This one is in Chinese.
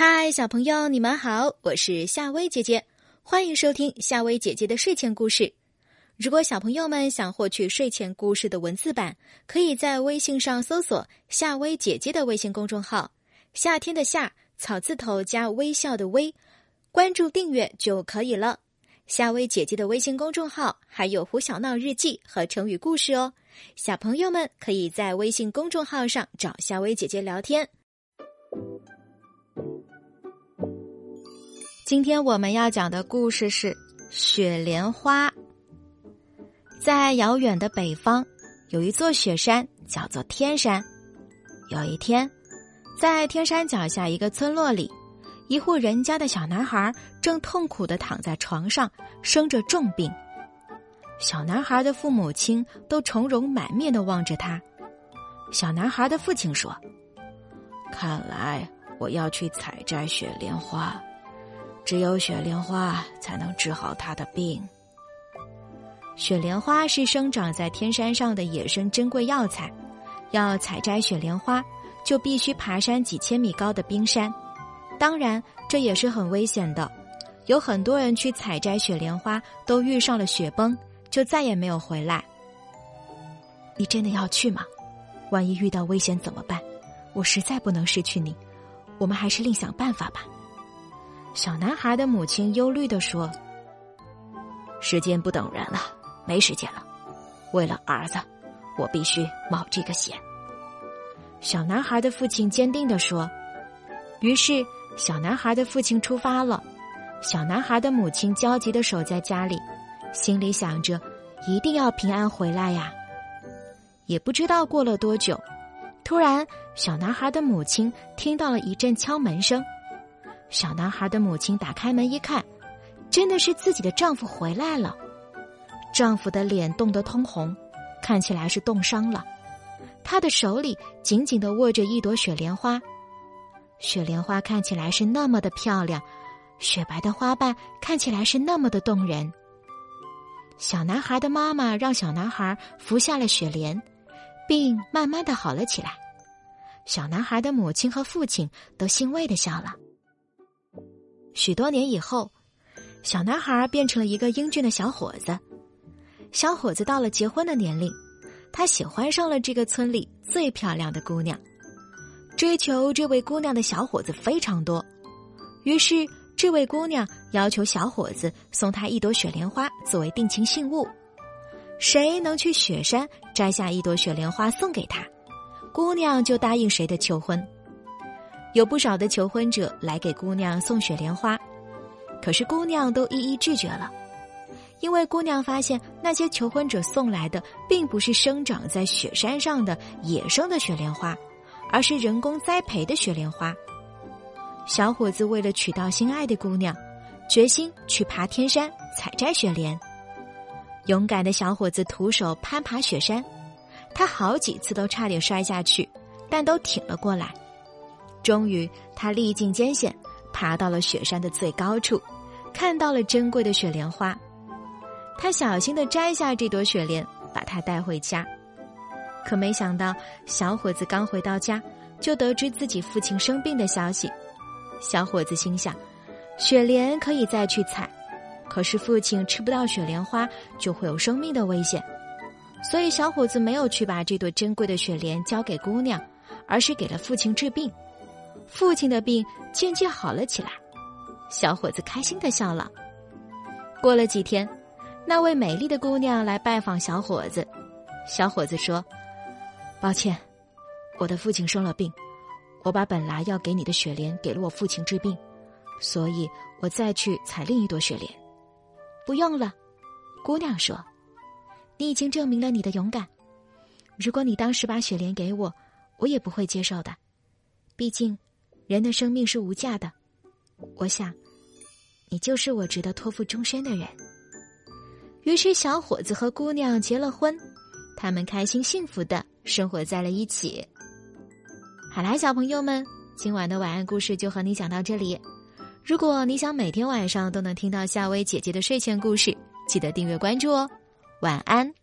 嗨，小朋友，你们好，我是夏薇姐姐，欢迎收听夏薇姐姐的睡前故事。如果小朋友们想获取睡前故事的文字版，可以在微信上搜索“夏薇姐姐”的微信公众号“夏天的夏草字头加微笑的微”，关注订阅就可以了。夏薇姐姐的微信公众号还有胡小闹日记和成语故事哦，小朋友们可以在微信公众号上找夏薇姐姐聊天。今天我们要讲的故事是雪莲花。在遥远的北方，有一座雪山，叫做天山。有一天，在天山脚下一个村落里，一户人家的小男孩正痛苦的躺在床上，生着重病。小男孩的父母亲都愁容满面的望着他。小男孩的父亲说：“看来我要去采摘雪莲花，只有雪莲花才能治好他的病。”雪莲花是生长在天山上的野生珍贵药材，要采摘雪莲花，就必须爬山几千米高的冰山，当然这也是很危险的。有很多人去采摘雪莲花，都遇上了雪崩，就再也没有回来。你真的要去吗？万一遇到危险怎么办？我实在不能失去你，我们还是另想办法吧。小男孩的母亲忧虑地说：“时间不等人了。”没时间了，为了儿子，我必须冒这个险。小男孩的父亲坚定地说。于是，小男孩的父亲出发了。小男孩的母亲焦急的守在家里，心里想着一定要平安回来呀。也不知道过了多久，突然，小男孩的母亲听到了一阵敲门声。小男孩的母亲打开门一看，真的是自己的丈夫回来了。丈夫的脸冻得通红，看起来是冻伤了。他的手里紧紧的握着一朵雪莲花，雪莲花看起来是那么的漂亮，雪白的花瓣看起来是那么的动人。小男孩的妈妈让小男孩服下了雪莲，病慢慢的好了起来。小男孩的母亲和父亲都欣慰的笑了。许多年以后，小男孩变成了一个英俊的小伙子。小伙子到了结婚的年龄，他喜欢上了这个村里最漂亮的姑娘。追求这位姑娘的小伙子非常多，于是这位姑娘要求小伙子送她一朵雪莲花作为定情信物。谁能去雪山摘下一朵雪莲花送给她，姑娘就答应谁的求婚。有不少的求婚者来给姑娘送雪莲花，可是姑娘都一一拒绝了。因为姑娘发现那些求婚者送来的并不是生长在雪山上的野生的雪莲花，而是人工栽培的雪莲花。小伙子为了娶到心爱的姑娘，决心去爬天山采摘雪莲。勇敢的小伙子徒手攀爬雪山，他好几次都差点摔下去，但都挺了过来。终于，他历尽艰险，爬到了雪山的最高处，看到了珍贵的雪莲花。他小心的摘下这朵雪莲，把它带回家。可没想到，小伙子刚回到家，就得知自己父亲生病的消息。小伙子心想，雪莲可以再去采，可是父亲吃不到雪莲花，就会有生命的危险。所以，小伙子没有去把这朵珍贵的雪莲交给姑娘，而是给了父亲治病。父亲的病渐渐好了起来，小伙子开心的笑了。过了几天。那位美丽的姑娘来拜访小伙子，小伙子说：“抱歉，我的父亲生了病，我把本来要给你的雪莲给了我父亲治病，所以我再去采另一朵雪莲。”不用了，姑娘说：“你已经证明了你的勇敢。如果你当时把雪莲给我，我也不会接受的。毕竟，人的生命是无价的。我想，你就是我值得托付终身的人。”于是，小伙子和姑娘结了婚，他们开心幸福的生活在了一起。好啦，小朋友们，今晚的晚安故事就和你讲到这里。如果你想每天晚上都能听到夏薇姐姐的睡前故事，记得订阅关注哦。晚安。